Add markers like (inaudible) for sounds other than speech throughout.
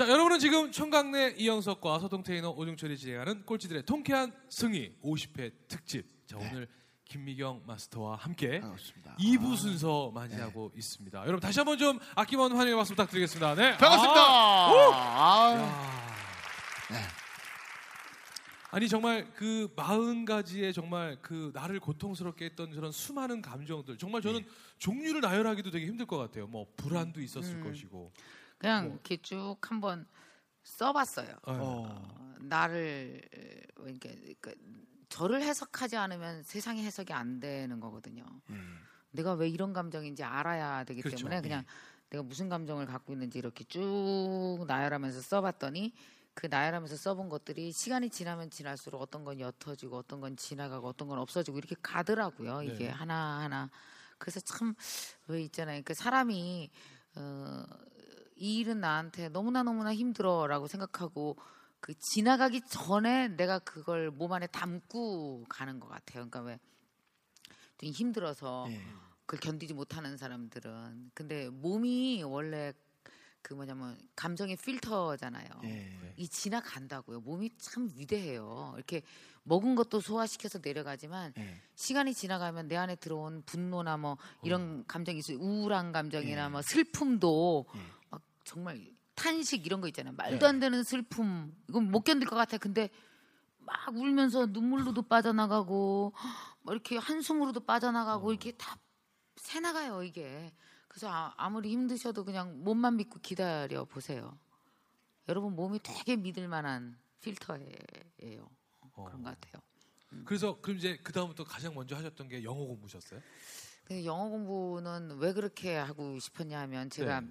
자, 여러분은 지금 청강래 이영석과 서동 테이너 오중철이 진행하는 꼴찌들의 통쾌한 승리 50회 특집. 자, 오늘 김미경 마스터와 함께 반갑습니다. 2부 순서 맞이하고 있습니다. 여러분 다시 한번 좀 아낌없는 환영의 박수 부탁드리겠습니다. 네. 반갑습니다. 아, 아, 야. 네. 아니 정말 그 마흔 가지의 정말 그 나를 고통스럽게 했던 저런 수많은 감정들 정말 저는 종류를 나열하기도 되게 힘들 것 같아요. 뭐 불안도 있었을 음. 것이고. 그냥 뭐. 이렇게 쭉 한번 써봤어요. 네. 어, 나를 이렇게 그, 저를 해석하지 않으면 세상의 해석이 안 되는 거거든요. 음. 내가 왜 이런 감정인지 알아야 되기 그렇죠. 때문에 그냥 내가 무슨 감정을 갖고 있는지 이렇게 쭉 나열하면서 써봤더니 그 나열하면서 써본 것들이 시간이 지나면 지날수록 어떤 건 옅어지고 어떤 건 지나가고 어떤 건 없어지고 이렇게 가더라고요. 이게 네. 하나 하나. 그래서 참 왜 있잖아요. 그 사람이 어, 이 일은 나한테 너무나 너무나 힘들어라고 생각하고 그 지나가기 전에 내가 그걸 몸 안에 담고 가는 것 같아요. 그러니까 왜 좀 힘들어서 예. 그걸 견디지 못하는 사람들은 근데 몸이 원래 그 뭐냐면 감정의 필터잖아요. 예. 이 지나간다고요. 몸이 참 위대해요. 이렇게 먹은 것도 소화시켜서 내려가지만 예. 시간이 지나가면 내 안에 들어온 분노나 뭐 이런 감정이 있어요. 우울한 감정이나 예. 뭐 슬픔도 정말 탄식 이런 거 있잖아요. 말도 네. 안 되는 슬픔. 이건 못 견딜 것 같아. 근데 막 울면서 눈물로도 빠져나가고 뭐 이렇게 한숨으로도 빠져나가고 이렇게 다 새나가요 이게. 그래서 아, 아무리 힘드셔도 그냥 몸만 믿고 기다려 보세요. 여러분 몸이 되게 믿을 만한 필터예요. 어. 그런 것 같아요. 그래서 그럼 이제 그 다음부터 가장 먼저 하셨던 게 영어 공부셨어요? 영어 공부는 왜 그렇게 하고 싶었냐 하면 제가 네.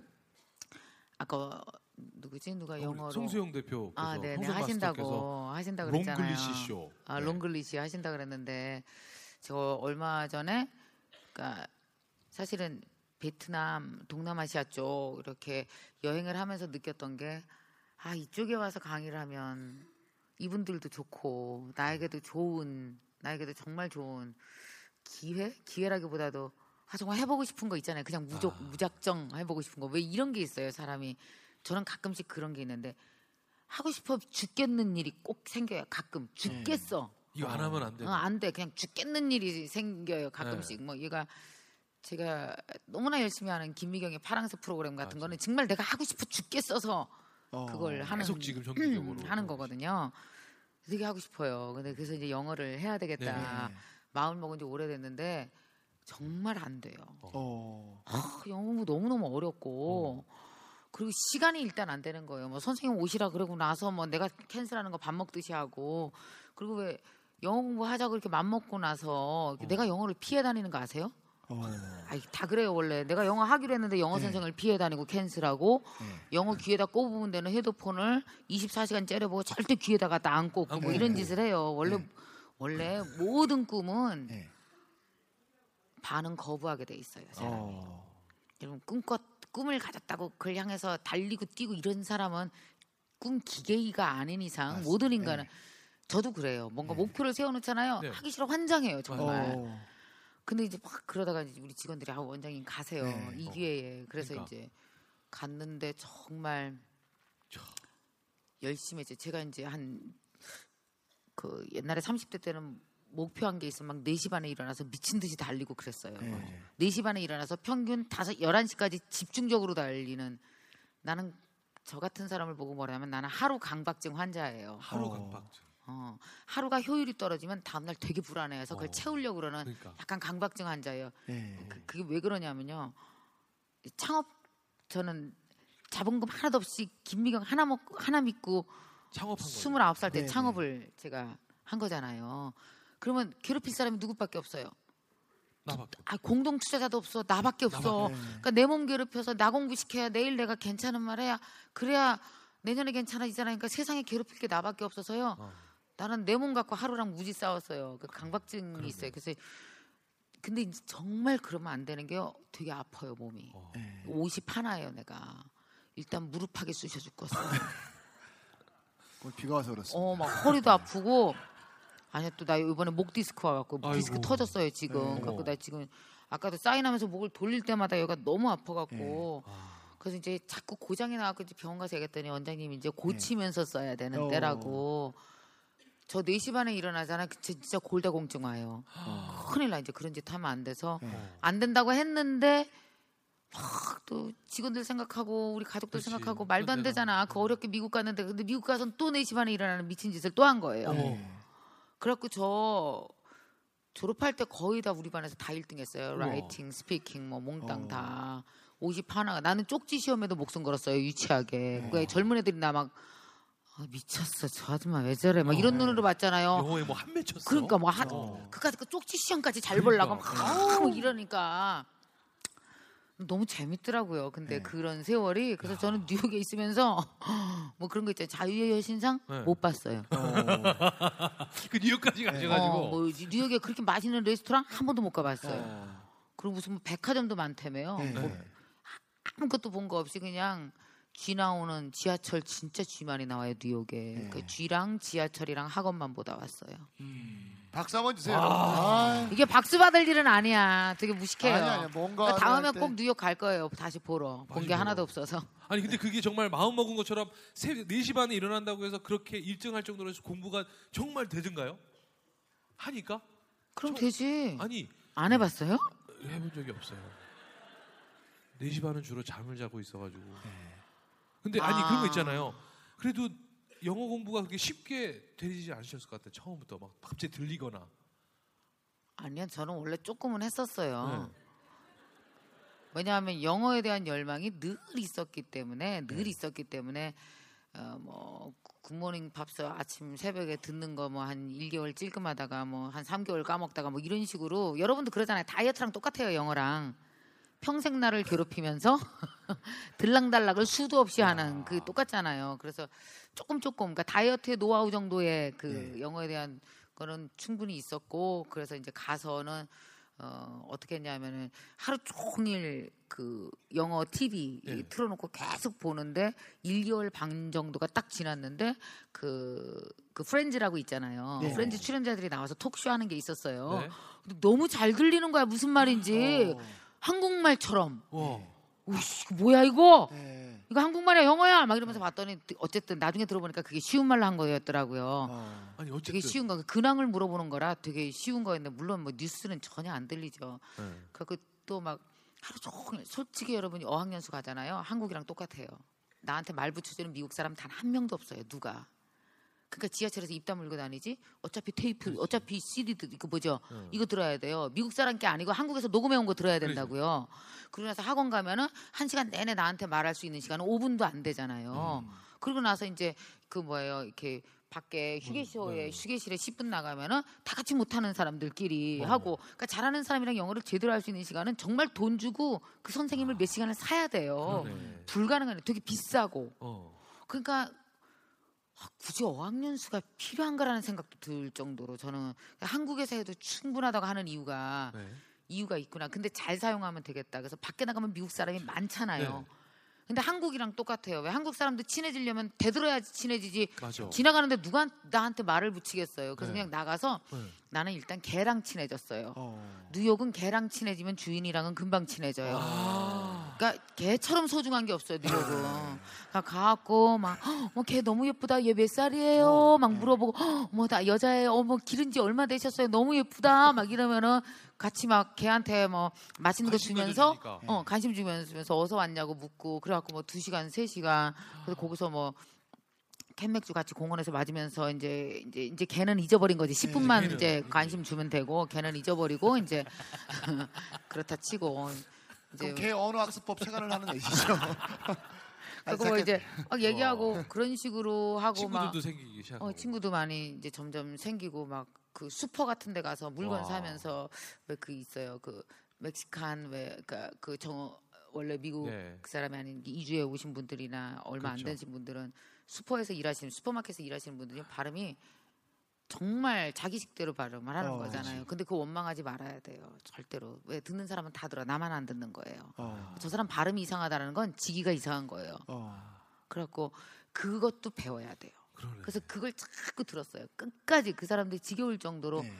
아까 누구지 누가 영어로 송수영 대표 아, 네, 네 홍성 하신다고 하신다 그랬잖아요. 롱글리시 쇼. 아, 네. 롱글리시 하신다 그랬는데 저 얼마 전에 그러니까 사실은 베트남, 동남아시아 쪽 이렇게 여행을 하면서 느꼈던 게 아, 이쪽에 와서 강의를 하면 이분들도 좋고 나에게도 좋은 나에게도 정말 좋은 기회? 기회라기보다도 아 정말 해보고 싶은 거 있잖아요. 그냥 무적 아. 무작정 해보고 싶은 거 왜 이런 게 있어요. 사람이 저는 가끔씩 그런 게 있는데 하고 싶어 죽겠는 일이 꼭 생겨요. 가끔 죽겠어. 이거 안 하면 안 돼요. 어, 안 돼. 그냥 죽겠는 일이 생겨요. 가끔씩. 뭐 얘가 제가 너무나 열심히 하는 김미경의 파랑새 프로그램 같은 맞아. 거는 정말 내가 하고 싶어 죽겠어서 어. 그걸 하는 계속 지금 정기적으로 음, 하는 거거든요. 되게 하고 싶어요. 근데 그래서 이제 영어를 해야 되겠다. 네. 마음을 먹은 지 오래됐는데 정말 안 돼요. 어. 아, 영어 공부 너무너무 어렵고 그리고 시간이 일단 안 되는 거예요. 뭐 선생님 오시라 그러고 나서 뭐 내가 캔슬하는 거 밥 먹듯이 하고 그리고 왜 영어 공부하자고 이렇게 맘 먹고 나서 내가 영어를 피해 다니는 거 아세요? 어. 아이, 다 그래요 원래 내가 영어 하기로 했는데 영어 네. 선생을 피해 다니고 캔슬하고 네. 영어 귀에다 꼽으면 되는 헤드폰을 24시간 째려보고 절대 귀에다 갖다 안 꽂고 안 뭐. 이런 짓을 해요. 원래 네. 원래 모든 꿈은 예. 반은 거부하게 돼 있어요. 사람이. 어. 여러분 꿈껏 꿈을 가졌다고 그걸 향해서 달리고 뛰고 이런 사람은 꿈 기계가 아닌 이상 맞습니다. 모든 인간은 네. 저도 그래요. 뭔가 네. 목표를 세워놓잖아요. 네. 하기 싫어 환장해요 정말. 어. 근데 이제 막 그러다가 이제 우리 직원들이 아 원장님 가세요 네. 이 어. 기회에 그래서 그러니까. 이제 갔는데 정말 자. 열심히 했죠. 제가 이제 한 그 옛날에 30대 때는 목표한 게 있으면 막 4시 반에 일어나서 미친 듯이 달리고 그랬어요. 네. 4시 반에 일어나서 평균 5, 11시까지 집중적으로 달리는 나는 저 같은 사람을 보고 뭐라면 나는 하루 강박증 환자예요. 하루 어. 강박증. 어, 하루가 효율이 떨어지면 다음날 되게 불안해해서 그걸 어. 채우려고 그러는 그러니까. 약간 강박증 환자예요. 예. 그, 그게 왜 그러냐면요. 창업 저는 자본금 하나도 없이 김미경 하나 먹고 하나 믿고 창업한 거예요. 스물아홉 살때 네, 창업을 제가 한 거잖아요. 그러면 괴롭힐 사람이 누구밖에 없어요. 나밖에. 아 공동 투자자도 없어 나밖에 없어. 네. 그러니까 내 몸 괴롭혀서 나 공부시켜야 내일 내가 괜찮은 말 해야 그래야 내년에 괜찮아지잖아. 그러니까 세상에 괴롭힐 게 나밖에 없어서요. 어. 나는 내 몸 갖고 하루랑 무지 싸웠어요. 그 강박증이 있어요. 그래서 근데 이제 정말 그러면 안 되는 게요. 되게 아파요 몸이. 어. 네. 50 하나예요 내가. 일단 무릎하게 쑤셔 죽겠어. 오늘 (laughs) 비가 와서 그렇습니다. 어, 막 허리도 아프고 아니야 또나 이번에 목 디스크 와갖고 아이고. 디스크 터졌어요 지금. 네. 갖고 나 지금 아까도 사인하면서 목을 돌릴 때마다 여기가 너무 아파갖고 그래서 이제 자꾸 고장이 나갖고 이제 병원 가서 얘기했더니 원장님이 이제 고치면서 써야 되는 어. 때라고. 저 4시 반에 일어나잖아. 그 진짜 골다공증 와요. 큰일 나 이제 그런 짓 하면 안 돼서 네. 안 된다고 했는데 막 또 직원들 생각하고 우리 가족들 그치. 생각하고 말도 안. 되잖아. 그 어렵게 미국 갔는데 근데 미국 가서는 또 4시 반에 일어나는 미친 짓을 또 한 거예요. 네. 그래갖고 저 졸업할 때 거의 다 우리 반에서 다 1등 했어요. writing, speaking, 뭐 몽땅 어. 다. 50 하나가 나는 쪽지 시험에도 목숨 걸었어요. 유치하게. 네. 그 젊은 애들이 나 막 아, 미쳤어. 저 아줌마 왜 저래? 막 이런 눈으로 봤잖아요. 영어에 뭐한 맺혔어. 그러니까 뭐 한, 어. 그까지 그 쪽지 시험까지 잘 보려고 막, 그러니까. 아, 막 이러니까 너무 재밌더라고요. 근데 네. 그런 세월이 그래서 저는 뉴욕에 있으면서 (laughs) 뭐 그런 거 있잖아요. 자유의 여신상 네. 못 봤어요. (laughs) 그 뉴욕까지 가셔가지고. 어, 뭐 뉴욕에 그렇게 맛있는 레스토랑 한 번도 못 가봤어요. 어. 그리고 무슨 뭐 백화점도 많다며요. 네. 뭐 아무것도 본 거 없이 그냥 쥐 나오는 지하철 진짜 쥐 많이 나와요 뉴욕에. 네. 그 쥐랑 지하철이랑 학원만 보다 왔어요. 박수 한번 주세요. 아, 이게 박수 받을 일은 아니야. 되게 무식해요. 아니 아니 뭔가 그러니까 다음에 꼭 뉴욕 갈 거예요. 다시 보러. 본 게 맞아요. 하나도 없어서. 아니 근데 그게 정말 마음 먹은 것처럼 새벽 4시 반에 일어난다고 해서 그렇게 일정할 정도로 해서 공부가 정말 되든가요? 하니까? 그럼 저- 되지. 아니 안 해봤어요? 해본 적이 없어요. 4시 반은 주로 잠을 자고 있어가지고. 네. 근데 아니 아. 그런 거 있잖아요. 그래도 영어 공부가 그렇게 쉽게 되지 않으셨을 것 같아요. 처음부터 막 갑자기 들리거나. 아니요. 저는 원래 조금은 했었어요. 네. 왜냐하면 영어에 대한 열망이 늘 있었기 때문에 늘 네. 있었기 때문에 어, 뭐 굿모닝 팝스 아침 새벽에 듣는 거 뭐 한 1개월 찔끔하다가 뭐 한 3개월 까먹다가 뭐 이런 식으로 여러분도 그러잖아요. 다이어트랑 똑같아요. 영어랑. 평생 나를 괴롭히면서 (laughs) 들락달락을 수도 없이 하는 그 똑같잖아요. 그래서 조금 조금 그러니까 다이어트의 노하우 정도의 그 네. 영어에 대한 거는 충분히 있었고 그래서 이제 가서는 어, 어떻게 했냐면은 하루 종일 그 영어 TV 네. 틀어놓고 계속 보는데 1개월 반 정도가 딱 지났는데 그, 그 프렌즈라고 있잖아요. 네. 프렌즈 출연자들이 나와서 톡쇼 하는 게 있었어요. 네. 근데 너무 잘 들리는 거야. 무슨 말인지. 어. 한국말처럼. 와. 우씨, 이거 뭐야, 이거? 네. 이거 한국말이야, 영어야? 막 이러면서 봤더니 어쨌든 나중에 들어보니까 그게 쉬운 말로 한 거였더라고요. 어. 아니 되게 어쨌든 쉬운 거, 근황을 물어보는 거라 되게 쉬운 거였는데 물론 뭐 뉴스는 전혀 안 들리죠. 네. 그래서 또막 하루 종일 솔직히 여러분이 어학연수 가잖아요. 한국이랑 똑같아요. 나한테 말 붙여주는 미국 사람 단 한 명도 없어요. 누가? 그러니까 지하철에서 입 다물고 다니지. 어차피 테이프, 어차피 CD 드 이거 뭐죠? 이거 들어야 돼요. 미국 사람 게 아니고 한국에서 녹음해 온 거 들어야 된다고요. 그러고 나서 학원 가면은 한 시간 내내 나한테 말할 수 있는 시간은 5분도 안 되잖아요. 그리고 나서 이제 그 뭐예요 이렇게 밖에 휴게소에 휴게실에 10분 나가면은 다 같이 못하는 사람들끼리 하고 그러니까 잘하는 사람이랑 영어를 제대로 할 수 있는 시간은 정말 돈 주고 그 선생님을 몇 시간을 사야 돼요. 그러네. 불가능한 되게 비싸고 어. 그러니까 아, 굳이 어학연수가 필요한가라는 생각도 들 정도로 저는 한국에서 해도 충분하다고 하는 이유가 네. 이유가 있구나. 근데 잘 사용하면 되겠다. 그래서 밖에 나가면 미국 사람이 많잖아요. 네. 근데 한국이랑 똑같아요. 왜 한국 사람들 친해지려면 되들어야지 친해지지. 맞아. 지나가는데 누가 나한테 말을 붙이겠어요. 그래서 네. 그냥 나가서 네. 나는 일단 개랑 친해졌어요. 어. 뉴욕은 개랑 친해지면 주인이랑은 금방 친해져요. 아. 그러니까 개처럼 소중한 게 없어요 뉴욕은. 그러니까 가갖고 막뭐개 너무 예쁘다. 얘 몇 살이에요? 막 물어보고 뭐다 여자예요. 어머 기른 지 얼마 되셨어요? 너무 예쁘다. 막 이러면은 같이 막 걔한테 뭐 맛있는 거 주면서. 어 관심 주면서 어서 왔냐고 묻고 그래갖고 뭐 두 시간 세 시간 그래서 거기서 뭐 캔맥주 같이 공원에서 맞으면서 이제 이제 이제 걔는 잊어버린 거지 10분만 걔는 이제. 관심 주면 되고 걔는 잊어버리고 이제 (laughs) 그렇다 치고 이제 개 언어 학습법 체간을 하는 애시죠. (laughs) 그리고 뭐 이제 막 얘기하고 그런 식으로 하고 막 친구들도 생기기 시작하고. 어, 친구도 많이 이제 점점 생기고 막 그 슈퍼 같은 데 가서 물건 와. 사면서 왜 그 있어요. 그 멕시칸 왜그정 원래 미국 네. 그 사람이 아닌 이주에 오신 분들이나 얼마 그렇죠. 안 되신 분들은 슈퍼에서 일하시는 슈퍼마켓에서 일하시는 분들이 발음이 정말 자기식대로 발음을 하는 어, 거잖아요. 근데 그거 원망하지 말아야 돼요. 절대로. 왜 듣는 사람은 다 들어. 나만 안 듣는 거예요. 어. 저 사람 발음이 이상하다는 건 지기가 이상한 거예요. 어. 그래갖고 그것도 배워야 돼요. 그러네. 그래서 그걸 자꾸 들었어요. 끝까지 그 사람들이 지겨울 정도로 네.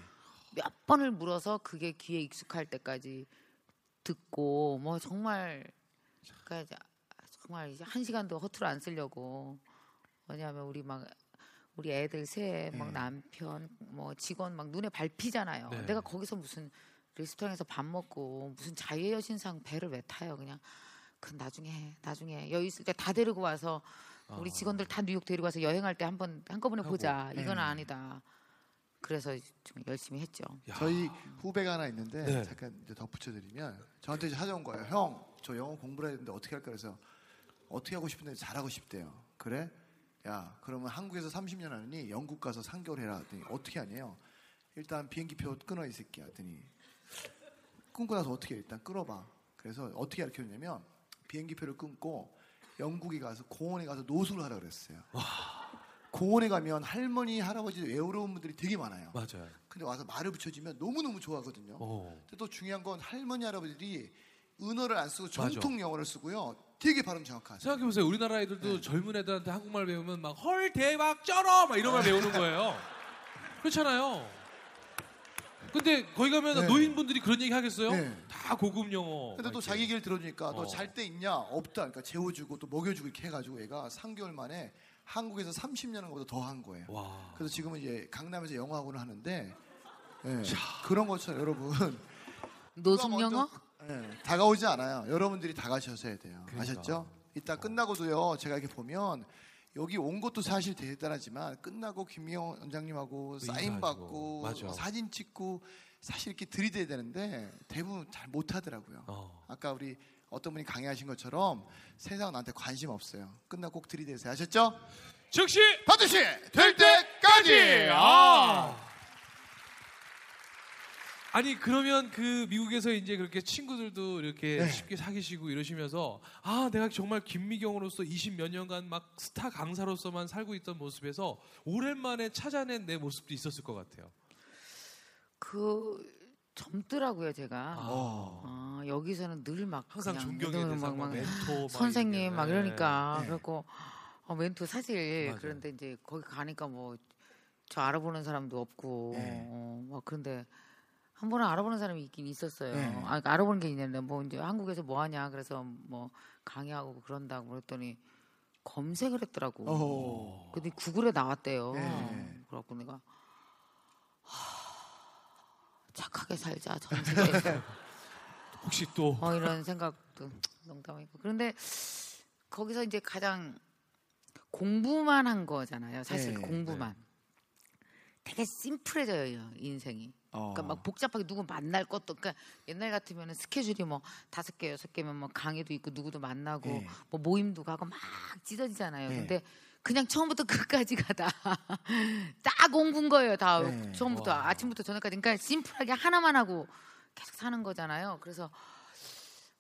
몇 번을 물어서 그게 귀에 익숙할 때까지 듣고 뭐 정말 그러니까 정말 이제 한 시간도 허투루 안 쓰려고 왜냐하면 우리 막 우리 애들 셋, 막 네. 남편, 뭐 직원 막 눈에 밟히잖아요. 네. 내가 거기서 무슨 레스토랑에서 밥 먹고 무슨 자유의 여신상 배를 왜 타요? 그냥 그 나중에 해, 나중에 해. 여기 있을 때 다 데리고 와서 우리 직원들 다 뉴욕 데리고 와서 여행할 때 한번 한꺼번에 보자. 이건 네. 아니다. 그래서 좀 열심히 했죠. 야. 저희 후배가 하나 있는데 네. 잠깐 이제 덧붙여드리면 저한테 이제 찾아온 거예요. 형, 저 영어 공부를 해야 되는데 어떻게 할까 그래서 어떻게 하고 싶은데 잘하고 싶대요. 그래? 야, 그러면 한국에서 30년 하느니 영국 가서 3개월 해라. 했더니 어떻게 하냐요? 일단 비행기표 끊어 이 새끼야. 했더니 끊고 나서 어떻게 해? 일단 끊어봐. 그래서 어떻게 가르쳐줬냐면 비행기표를 끊고 영국에 가서 공원에 가서 노숙을 하라 그랬어요. 공원에 가면 할머니, 할아버지 외로운 분들이 되게 많아요. 맞아요. 근데 와서 말을 붙여주면 너무너무 좋아하거든요. 어. 근데 또 중요한 건 할머니, 할아버지들이 은어를 안 쓰고 맞아. 정통 영어를 쓰고요. 되게 발음 정확하세요. 생각해보세요. 우리나라 애들도 네. 젊은 애들한테 한국말 배우면 막 헐 대박 쩔어 막 이런 말 배우는 거예요. 그렇잖아요. 근데 거기 가면 네. 노인분들이 그런 얘기 하겠어요? 네. 다 고급 영어. 근데 또막 자기. 얘기를 들어주니까 어. 너잘 때 있냐? 없다. 그러니까 재워주고 또 먹여주고 이렇게 해가지고 얘가 3개월 만에 한국에서 30년한 것보다 더 한 거예요. 와. 그래서 지금은 이제 강남에서 영어학원을 하는데 예, 그런 것처럼 여러분 (laughs) 노숙 영어? 예, 다가오지 않아요. 여러분들이 다가셔야 돼요. 그러니까. 아셨죠? 이따 끝나고도요. 제가 이렇게 보면 여기 온 것도 사실 대단하지만 끝나고 김미영 원장님하고 사인 인사하시고. 받고 맞아. 사진 찍고 사실 이렇게 들이대야 되는데 대부분 잘 못하더라고요. 어. 아까 우리 어떤 분이 강의하신 것처럼 세상은 나한테 관심 없어요. 끝나고 꼭 들이대세요. 아셨죠? 즉시 반드시 될 때까지. 아! 아니 그러면 그 미국에서 이제 그렇게 친구들도 이렇게 네. 쉽게 사귀시고 이러시면서 아 내가 정말 김미경으로서 20 몇 년간 막 스타 강사로서만 살고 있던 모습에서 오랜만에 찾아낸 내 모습도 있었을 것 같아요. 그 젊더라고요 제가. 어. 아, 여기서는 늘 막 항상 존경의 늘 대상, 막, 막막 멘토, 막 선생님 이렇게. 막 이러니까 네. 그래갖고 어, 멘토 사실 맞아요. 그런데 이제 거기 가니까 뭐 저 알아보는 사람도 없고 네. 어, 막 그런데 한 번은 알아보는 사람이 있긴 있었어요. 네. 아, 그러니까 알아보는 게 있는데 뭐 이제 한국에서 뭐 하냐 그래서 뭐 강의하고 그런다고 그랬더니 검색을 했더라고. 어. 근데 구글에 나왔대요. 네. 그래갖고 내가 하, 착하게 살자 전 세계에서. (laughs) 혹시 또 어, 이런 생각도 농담이고. 그런데 거기서 이제 가장 공부만 한 거잖아요. 사실 네, 공부만. 되게 심플해져요, 인생이. 어. 그러니까 막 복잡하게 누구 만날 것도 그러니까 옛날 같으면 스케줄이 뭐 다섯 개 여섯 개면 뭐 강의도 있고 누구도 만나고 네. 뭐 모임도 가고 막 찢어지잖아요. 네. 근데 그냥 처음부터 끝까지 가 다 (laughs) 다 공부인 거예요. 다 네. 처음부터 와. 아침부터 저녁까지 그러니까 심플하게 하나만 하고 계속 사는 거잖아요. 그래서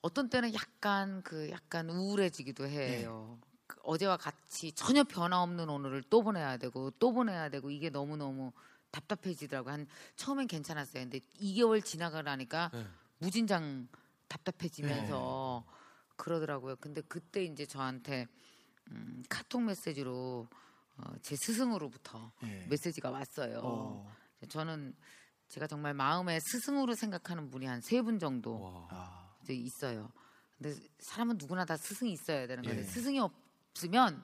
어떤 때는 약간 그 약간 우울해지기도 해요. 그 어제와 같이 전혀 변화 없는 오늘을 또 보내야 되고 또 보내야 되고 이게 너무 너무 답답해지더라고. 한 처음엔 괜찮았어요. 근데 2개월 지나가라니까 네. 무진장 답답해지면서 그러더라고요. 근데 그때 이제 저한테 음, 카톡 메시지로 어, 제 스승으로부터 네. 메시지가 왔어요. 어. 저는 제가 정말 마음에 스승으로 생각하는 분이 한 세 분 정도 와. 있어요. 근데 사람은 누구나 다 스승이 있어야 되는 건데 예. 스승이 없으면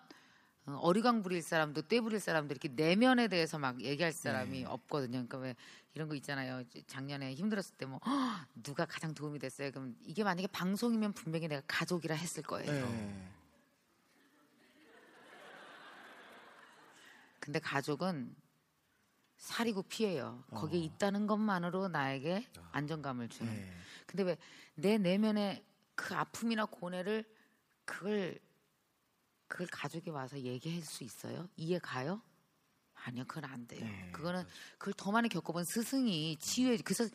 어, 어리광 부릴 사람도 떼 부릴 사람도 이렇게 내면에 대해서 막 얘기할 사람이 예. 없거든요. 그러니까 왜 이런 거 있잖아요. 작년에 힘들었을 때 뭐 누가 가장 도움이 됐어요. 그럼 이게 만약에 방송이면 분명히 내가 가족이라 했을 거예요. 네. 근데 가족은 살이고 피해요. 거기에 어. 있다는 것만으로 나에게 안정감을 주는. 네. 근데 왜 내 내면에 그 아픔이나 고뇌를 그걸 그걸 가족이 와서 얘기할 수 있어요? 이해 가요? 아니요, 그건 안 돼요. 네. 그거는 그걸 더 많이 겪어본 스승이 치유해. 그래서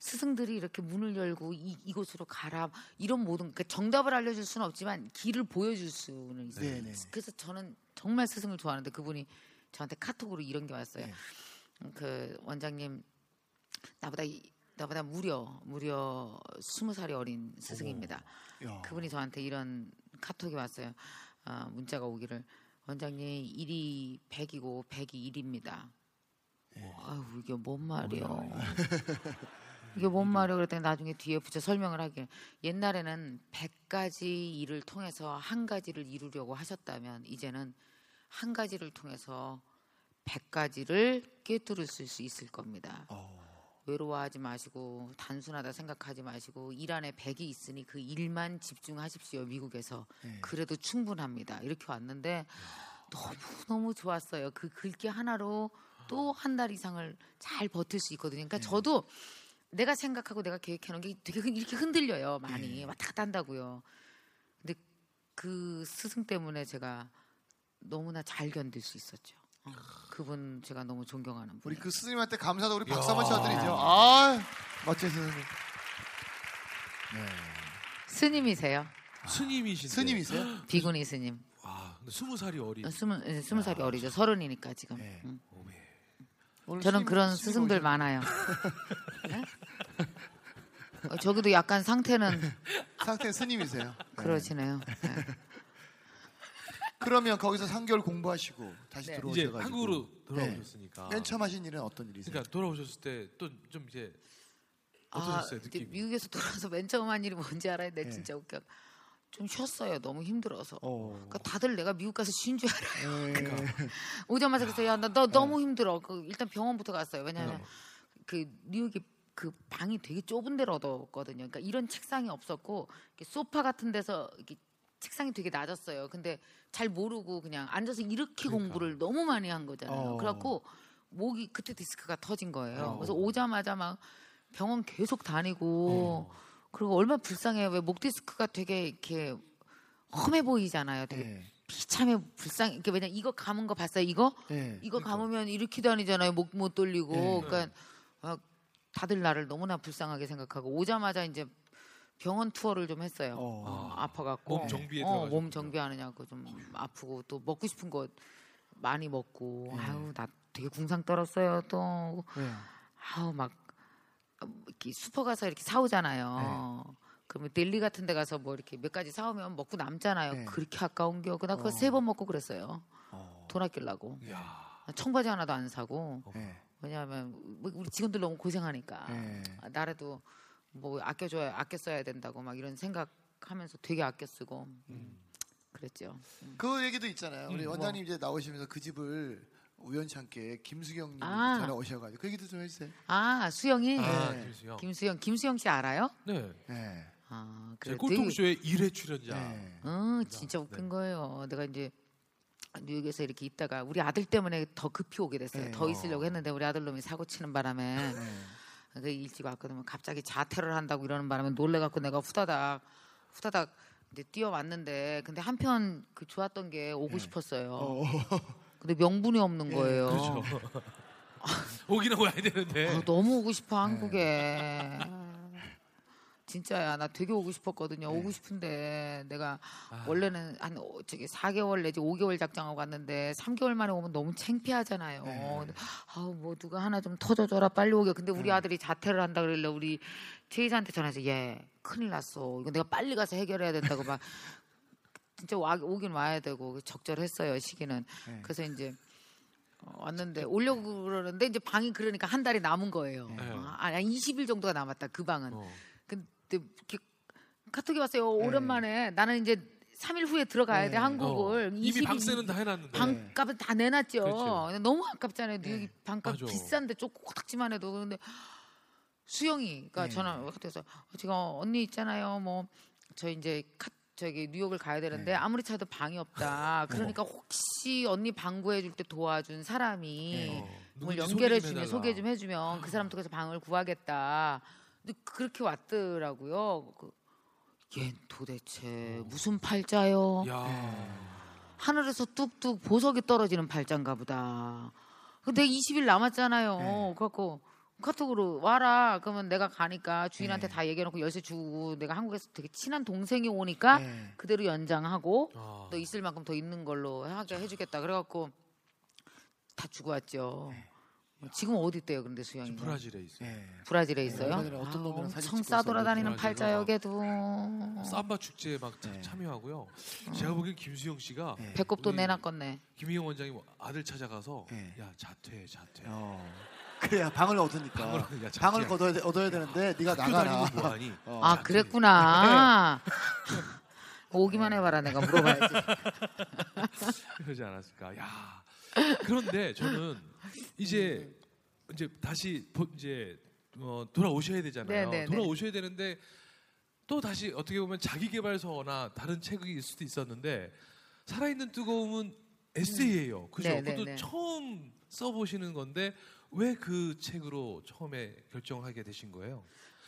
스승들이 이렇게 문을 열고 이, 이곳으로 가라 이런 모든 그 정답을 알려줄 수는 없지만 길을 보여줄 수는 있어요. 네, 네. 그래서 저는 정말 스승을 좋아하는데 그분이 저한테 카톡으로 이런 게 왔어요. 네. 그 원장님 나보다 이- 나보다 무려 무려 스무 살이 어린 스승입니다. 야. 그분이 저한테 이런 카톡이 왔어요. 아, 문자가 오기를 원장님 일이 100이고 100이 1입니다. 아유 이게 뭔 말이요? (laughs) 이게 뭔 말이야? 그랬더니 나중에 뒤에 붙여 설명을 하길 옛날에는 100가지 일을 통해서 한 가지를 이루려고 하셨다면 이제는 한 가지를 통해서 100가지를 꿰뚫을 수 있을 겁니다. 어. 외로워하지 마시고 단순하다 생각하지 마시고 일 안에 100이 있으니 그 일만 집중하십시오. 미국에서. 네. 그래도 충분합니다. 이렇게 왔는데 너무 너무 좋았어요. 그 글귀 하나로 또 한 달 이상을 잘 버틸 수 있거든요. 그러니까 저도 내가 생각하고 내가 계획해 놓은 게 되게 흔- 이렇게 흔들려요. 많이 왔다 갔다 한다고요. 근데 그 스승 때문에 제가 너무나 잘 견딜 수 있었죠. 어, 그분 제가 너무 존경하는 우리 분이에요. 그 스님한테 감사도 우리 박수 한번 쳐드리죠. 아, 멋진 스님. 네. 스님이세요? 스님이신데. 스님이세요? (gasps) 비구니 스님. 아, 근데 스무 살이 어린. 어, 스무 예, 스무 살이 어리죠. 서른이니까 지금. 네. 음. 오늘 저는 스님- 그런 스님 스승들 많아요. (laughs) 네? 어, 저기도 약간 상태는 상태 스님이세요. 네. 그러시네요. 네. (laughs) 그러면 거기서 3개월 공부하시고 다시 네. 이제 들어오셔가지고 한국으로 돌아오셨으니까. 맨 처음 하신 일은 어떤 일이세요? 그러니까 돌아오셨을 때 또 좀 이제 아, 어떠셨어요, 이제 느낌이? 미국에서 돌아와서 맨 처음 한 일이 뭔지 알아요? 내 네. 진짜 웃겨. 좀 쉬었어요. 너무 힘들어서. 어. 그러니까 다들 내가 미국 가서 쉰 줄 알아요. 네. (laughs) 오자마자 그래서 야나 너 너무 힘들어. 그 일단 병원부터 갔어요. 왜냐하면 네. 그 뉴욕이 그 방이 되게 좁은 데로 얻었거든요. 그러니까 이런 책상이 없었고 이렇게 소파 같은 데서 이렇게 책상이 되게 낮았어요. 근데 잘 모르고 그냥 앉아서 이렇게 공부를 너무 많이 한 거잖아요. 그러니까. 어. 그래갖고 목이 그때 디스크가 터진 거예요. 어. 그래서 오자마자 막 병원 계속 다니고 어. 그리고 얼마나 불쌍해요. 왜 목 디스크가 되게 이렇게 험해 보이잖아요. 되게 네. 비참해 불쌍. 이게 왜냐 이거 감은 거 봤어요? 이거 네. 이거 감으면 이렇게 다니잖아요. 목 못 돌리고. 네. 그러니까 막 다들 나를 너무나 불쌍하게 생각하고 오자마자 이제 병원 투어를 좀 했어요. 어. 어, 아파갖고 몸 정비에 어. 몸 정비하느냐고 좀 아프고 또 먹고 싶은 거 많이 먹고 네. 아유 나 되게 궁상 떨었어요 또 네. 아우 막 이렇게 슈퍼 가서 이렇게 사오잖아요. 네. 그러면 델리 같은 데 가서 뭐 이렇게 몇 가지 사오면 먹고 남잖아요. 네. 그렇게 아까운 겨. 그나 그거 어. 세번 먹고 그랬어요. 어. 돈 아끼려고. 청바지 하나도 안 사고. 네. 왜냐하면 뭐 우리 직원들 너무 고생하니까 네. 아, 나라도 뭐 아껴줘야 아껴 써야 된다고 막 이런 생각하면서 되게 아껴 쓰고 음. 그랬죠. 음. 그 얘기도 있잖아요. 우리 음, 원장님 이제 나오시면서 그 집을 우연찮게 김수경님 아. 전화 오셔가지고 그 얘기도 좀 해주세요. 아 수영이 아, 네. 김수영. 김수영 김수영 씨 알아요? 네. 네. 아제 그래 되게 꼴통쇼의 1회 출연자. 네. 어, 진짜 웃긴 거예요. 내가 이제 뉴욕에서 이렇게 있다가 우리 아들 때문에 더 급히 오게 됐어요. 네. 더 있으려고 했는데 우리 아들놈이 사고 치는 바람에 네. 그 일찍 왔거든요. 갑자기 자퇴를 한다고 이러는 바람에 놀래갖고 내가 후다닥 후다닥 이제 뛰어왔는데 근데 한편 그 좋았던 게 오고 싶었어요. 어. 근데 명분이 없는 거예요. 그렇죠. (laughs) 오기는 와야 되는데. 아, 너무 오고 싶어 한국에. 진짜야 나 되게 오고 싶었거든요. 오고 싶은데 내가 원래는 한 오- 저기 4개월 내지 5개월 작정하고 갔는데 3개월 만에 오면 너무 창피하잖아요. 근데 아우 뭐 누가 하나 좀 터져줘라 빨리 오게. 근데 우리 아들이 자퇴를 한다 그러길래 우리 최이사한테 전화해서 얘 큰일 났어. 이거 내가 빨리 가서 해결해야 된다고 막 진짜 와, 오긴 와야 되고 적절했어요 시기는. 네. 그래서 이제 어, 왔는데 오려고 그러는데 이제 방이 그러니까 한 달이 남은 거예요. 네. 아, 아니 20일 정도가 남았다 그 방은. 어. 이렇게 카톡이 왔어요. 오랜만에 나는 이제 3일 후에 들어가야 돼 네. 한국을. 어. 이미 20일 방세는 다 해놨는데. 방값을 다 내놨죠. 그렇죠. 너무 아깝잖아요. 뉴욕이 네. 방값 맞아. 비싼데 좀 코딱지만 해도 근데 수영이가 네. 전화 카톡에서 제가 언니 있잖아요. 뭐 저 이제 카, 저기 뉴욕을 가야 되는데 네. 아무리 찾아도 방이 없다. (laughs) 그러니까 혹시 언니 방 구해 줄 때 도와준 사람이 네. 어, 뭘 누군지 연결해 소개 좀 주면 해달라. 소개 좀 해주면 그 사람 통해서 방을 구하겠다. 그렇게 왔더라고요. 그, 얘 도대체 무슨 팔자요? 야. 하늘에서 뚝뚝 보석이 떨어지는 팔자인가 보다. 근데 20일 남았잖아요. 네. 그래갖고 카톡으로 와라. 그러면 내가 가니까 주인한테 네. 다 얘기해놓고 열쇠 주고 내가 한국에서 되게 친한 동생이 오니까 네. 그대로 연장하고 아. 너 있을 만큼 더 있는 걸로 하게 해주겠다. 그래갖고 다 주고 왔죠. 지금 어디 있대요? 근데 수영이 브라질에 있어요. 예. 브라질에 있어요. 얼마 전에 어떤 아, 놈이랑 사진 엄청 찍고 싸돌아다니는 팔자역에도 삼바 축제에 막 참- 네. 참여하고요. 제가 보기엔 김수영 씨가 네. 배꼽도 우리 내놨겠네. 김희영 원장이 뭐 아들 찾아가서 네. 야 자퇴 자퇴. 어. 그래야 방을 얻으니까 방을 방을, 얻- 야, 자기야. 얻어야, 돼- 얻어야 되는데 네가 학교 나가라. 다니고 뭐하니? 어. 아 자퇴. 그랬구나. (laughs) 오기만 해봐라 내가 물어봐야지. 그러지 않았을까. 야. 그런데 저는 이제 이제 다시 보- 이제 어, 돌아오셔야 되잖아요. 네, 네, 네. 돌아오셔야 되는데 또 다시 어떻게 보면 자기 개발서나 다른 책일 수도 있었는데 살아있는 뜨거움은 에세이예요. 그죠? 네, 네, 그것도 네. 처음 써보시는 건데 왜 그 책으로 처음에 결정하게 되신 거예요?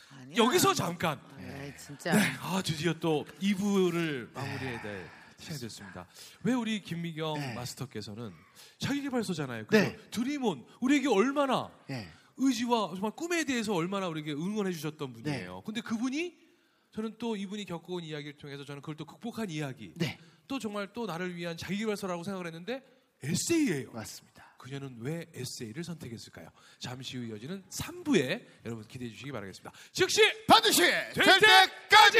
아니야. 여기서 잠깐. 에이, 진짜. 네, 아 드디어 또 2부를 마무리해야 될 시간이 됐습니다. 왜 우리 김미경 네. 마스터께서는 자기개발서잖아요. 네. 드림온 우리에게 얼마나 예. 의지와 정말 꿈에 대해서 얼마나 우리에게 응원해 주셨던 분이에요. 네. 근데 그분이 저는 또 이분이 겪어온 이야기를 통해서 저는 그걸 또 극복한 이야기. 네. 또 정말 또 나를 위한 자기개발서라고 생각을 했는데 에세이예요. 맞습니다. 그녀는 왜 에세이를 선택했을까요? 잠시 후 이어지는 3부에 여러분 기대해 주시기 바라겠습니다. 즉시 반드시 될 때까지!